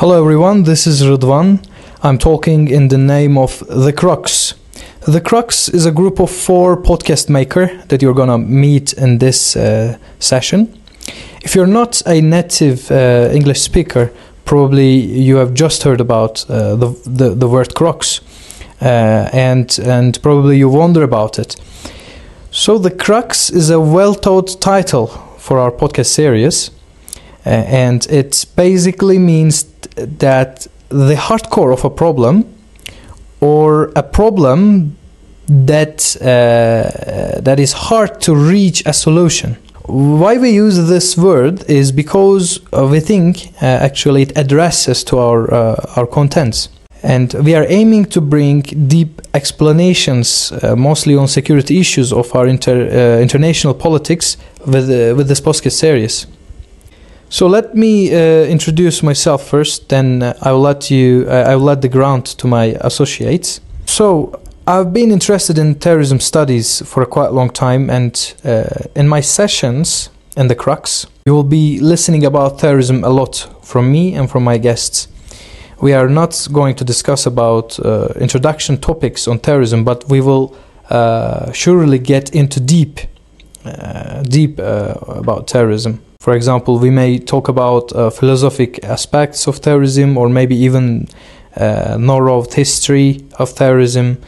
Hello everyone, this is Ridwan. I'm talking in the name of The Crux. The Crux is a group of four podcast maker that you're gonna meet in this uh, session. If you're not a native uh, English speaker, probably you have just heard about uh, the, the, the word crux uh, and, and probably you wonder about it. So, The Crux is a well thought title for our podcast series, and it basically means that the hardcore of a problem or a problem that uh, that is hard to reach a solution. Why we use this word is because uh, we think uh, actually it addresses to our uh, our contents. And we are aiming to bring deep explanations uh, mostly on security issues of our inter, uh, international politics with with this podcast series so let me uh, introduce myself first, then uh, I will let you. Uh, I will let the ground to my associates. So I've been interested in terrorism studies for a quite long time, and uh, in my sessions in the Crux, you will be listening about terrorism a lot from me and from my guests. We are not going to discuss about uh, introduction topics on terrorism, but we will uh, surely get into deep, deep about terrorism. For example, we may talk about uh, philosophic aspects of terrorism or maybe even uh, of history of terrorism,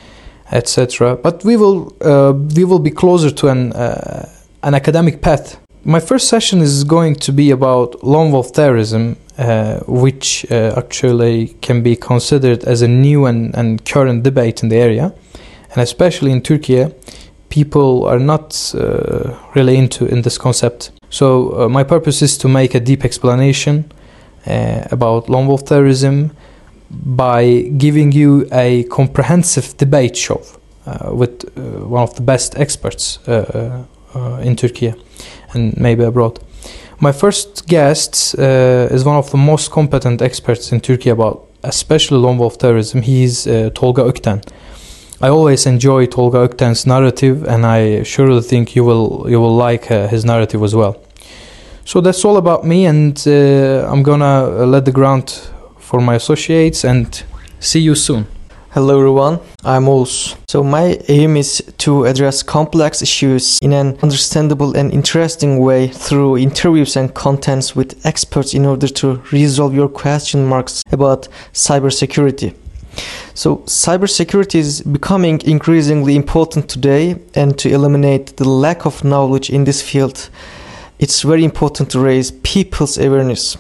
etc. But we will uh, we will be closer to an uh, an academic path. My first session is going to be about lone wolf terrorism, uh, which uh, actually can be considered as a new and, and current debate in the area, and especially in Turkey, people are not really into in this concept. So uh, my purpose is to make a deep explanation uh, about lone wolf terrorism by giving you a comprehensive debate show uh, with uh, one of the best experts uh, uh, in Turkey and maybe abroad. My first guest is one of the most competent experts in Turkey about especially lone wolf terrorism. He's Tolga Ökten. I always enjoy Tolga Ökten's narrative, and I surely think you will you will like uh, his narrative as well. So that's all about me, and uh, I'm gonna let the ground for my associates, and see you soon. Hello everyone, I'm Oğuz. So my aim is to address complex issues in an understandable and interesting way through interviews and contents with experts in order to resolve your question marks about cybersecurity. So, cybersecurity is becoming increasingly important today, and to eliminate the lack of knowledge in this field, it's very important to raise people's awareness.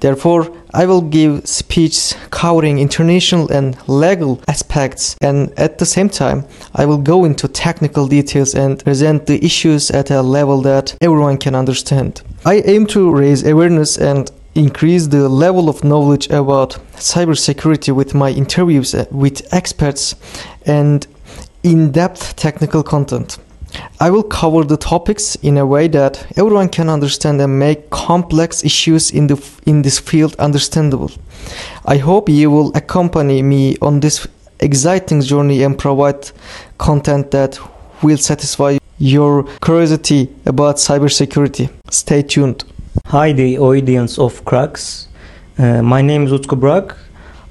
Therefore, I will give speeches covering international and legal aspects, and at the same time, I will go into technical details and present the issues at a level that everyone can understand. I aim to raise awareness and increase the level of knowledge about cybersecurity with my interviews uh, with experts and in depth technical content. I will cover the topics in a way that everyone can understand and make complex issues in, the, in this field understandable. I hope you will accompany me on this exciting journey and provide content that will satisfy your curiosity about cybersecurity. Stay tuned. Hi, the audience of Crux. Uh, my name is Utku Brak.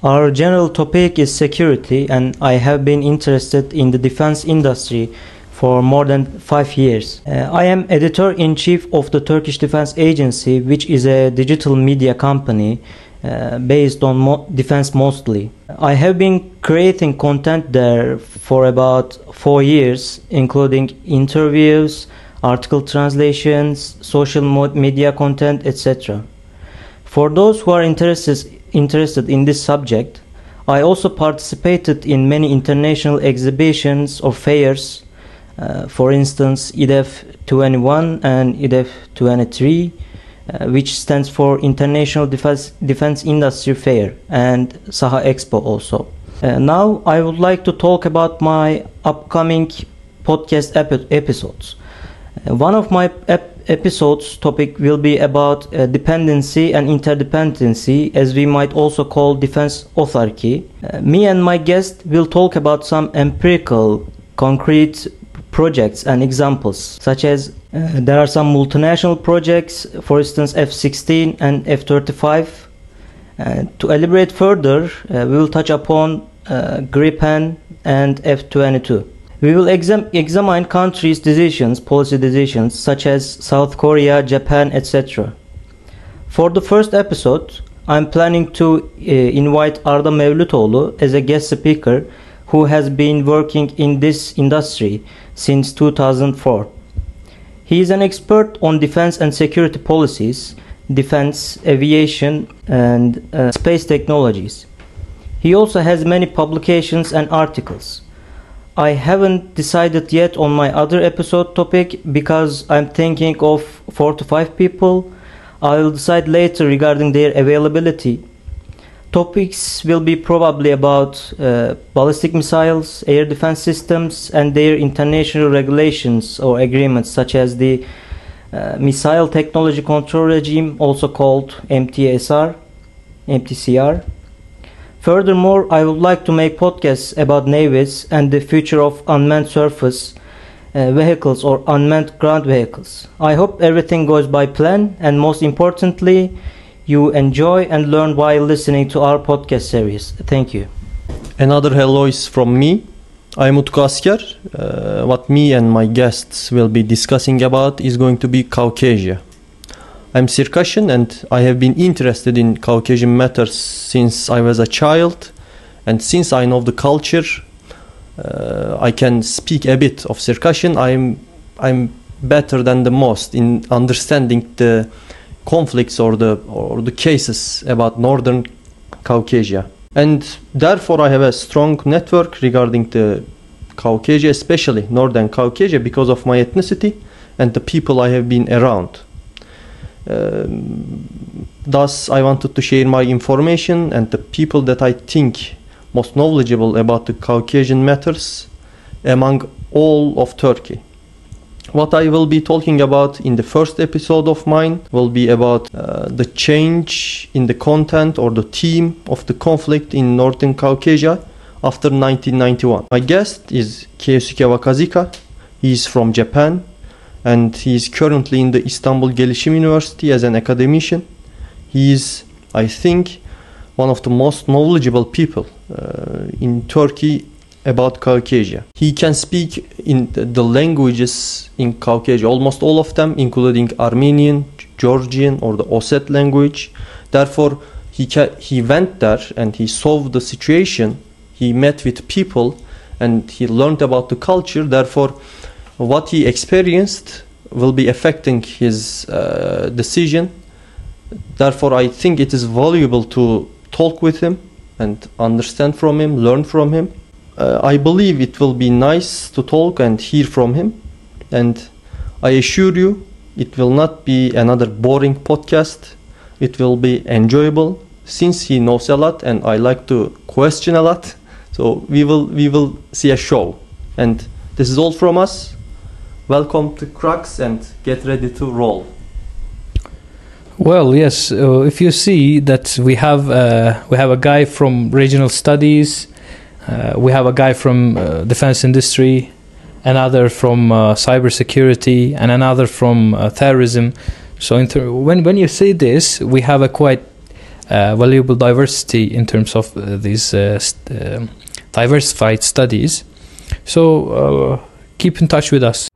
Our general topic is security, and I have been interested in the defense industry for more than five years. Uh, I am editor in chief of the Turkish Defense Agency, which is a digital media company uh, based on mo- defense mostly. I have been creating content there for about four years, including interviews article translations, social media content, etc. For those who are interested, interested in this subject, I also participated in many international exhibitions or fairs, uh, for instance, IDEF 21 and IDEF 23, uh, which stands for International Defense, Defense Industry Fair, and Saha Expo also. Uh, now, I would like to talk about my upcoming podcast epi episodes. One of my ep episodes topic will be about uh, dependency and interdependency as we might also call defense autarky. Uh, me and my guest will talk about some empirical concrete projects and examples such as uh, there are some multinational projects for instance F-16 and F-35 Uh, to elaborate further, uh, we will touch upon uh, Gripen and F-22. We will exam- examine countries' decisions, policy decisions, such as South Korea, Japan, etc. For the first episode, I'm planning to uh, invite Arda Mevlütoğlu as a guest speaker who has been working in this industry since 2004. He is an expert on defense and security policies, defense, aviation, and uh, space technologies. He also has many publications and articles. I haven't decided yet on my other episode topic because I'm thinking of 4 to 5 people. I will decide later regarding their availability. Topics will be probably about uh, ballistic missiles, air defense systems, and their international regulations or agreements, such as the uh, Missile Technology Control Regime, also called MTSR, MTCR. Furthermore, I would like to make podcasts about navies and the future of unmanned surface uh, vehicles or unmanned ground vehicles. I hope everything goes by plan and most importantly, you enjoy and learn while listening to our podcast series. Thank you. Another hello is from me. I'm Utku Asker. Uh, what me and my guests will be discussing about is going to be Caucasia. I'm Circassian and I have been interested in Caucasian matters since I was a child. And since I know the culture, uh, I can speak a bit of Circassian. I'm, I'm better than the most in understanding the conflicts or the, or the cases about northern Caucasia. And therefore, I have a strong network regarding the Caucasia, especially northern Caucasia, because of my ethnicity and the people I have been around. Um, thus, I wanted to share my information and the people that I think most knowledgeable about the Caucasian matters among all of Turkey. What I will be talking about in the first episode of mine will be about uh, the change in the content or the theme of the conflict in Northern Caucasia after 1991. My guest is Keisuke Wakizaka. He is from Japan and he is currently in the Istanbul Gelişim University as an academician. He is, I think, one of the most knowledgeable people uh, in Turkey about Caucasia. He can speak in the languages in Caucasia, almost all of them, including Armenian, Georgian, or the Osset language. Therefore, he, ca- he went there and he solved the situation. He met with people and he learned about the culture. Therefore, what he experienced will be affecting his uh, decision. Therefore, I think it is valuable to talk with him and understand from him, learn from him. Uh, I believe it will be nice to talk and hear from him. And I assure you, it will not be another boring podcast. It will be enjoyable since he knows a lot and I like to question a lot. So we will we will see a show. And this is all from us. Welcome to Crux and get ready to roll. Well, yes. Uh, if you see that we have uh, we have a guy from regional studies, uh, we have a guy from uh, defense industry, another from uh, cybersecurity, and another from uh, terrorism. So ter- when when you see this, we have a quite valuable diversity in terms of these st- um diversified studies. So keep in touch with us.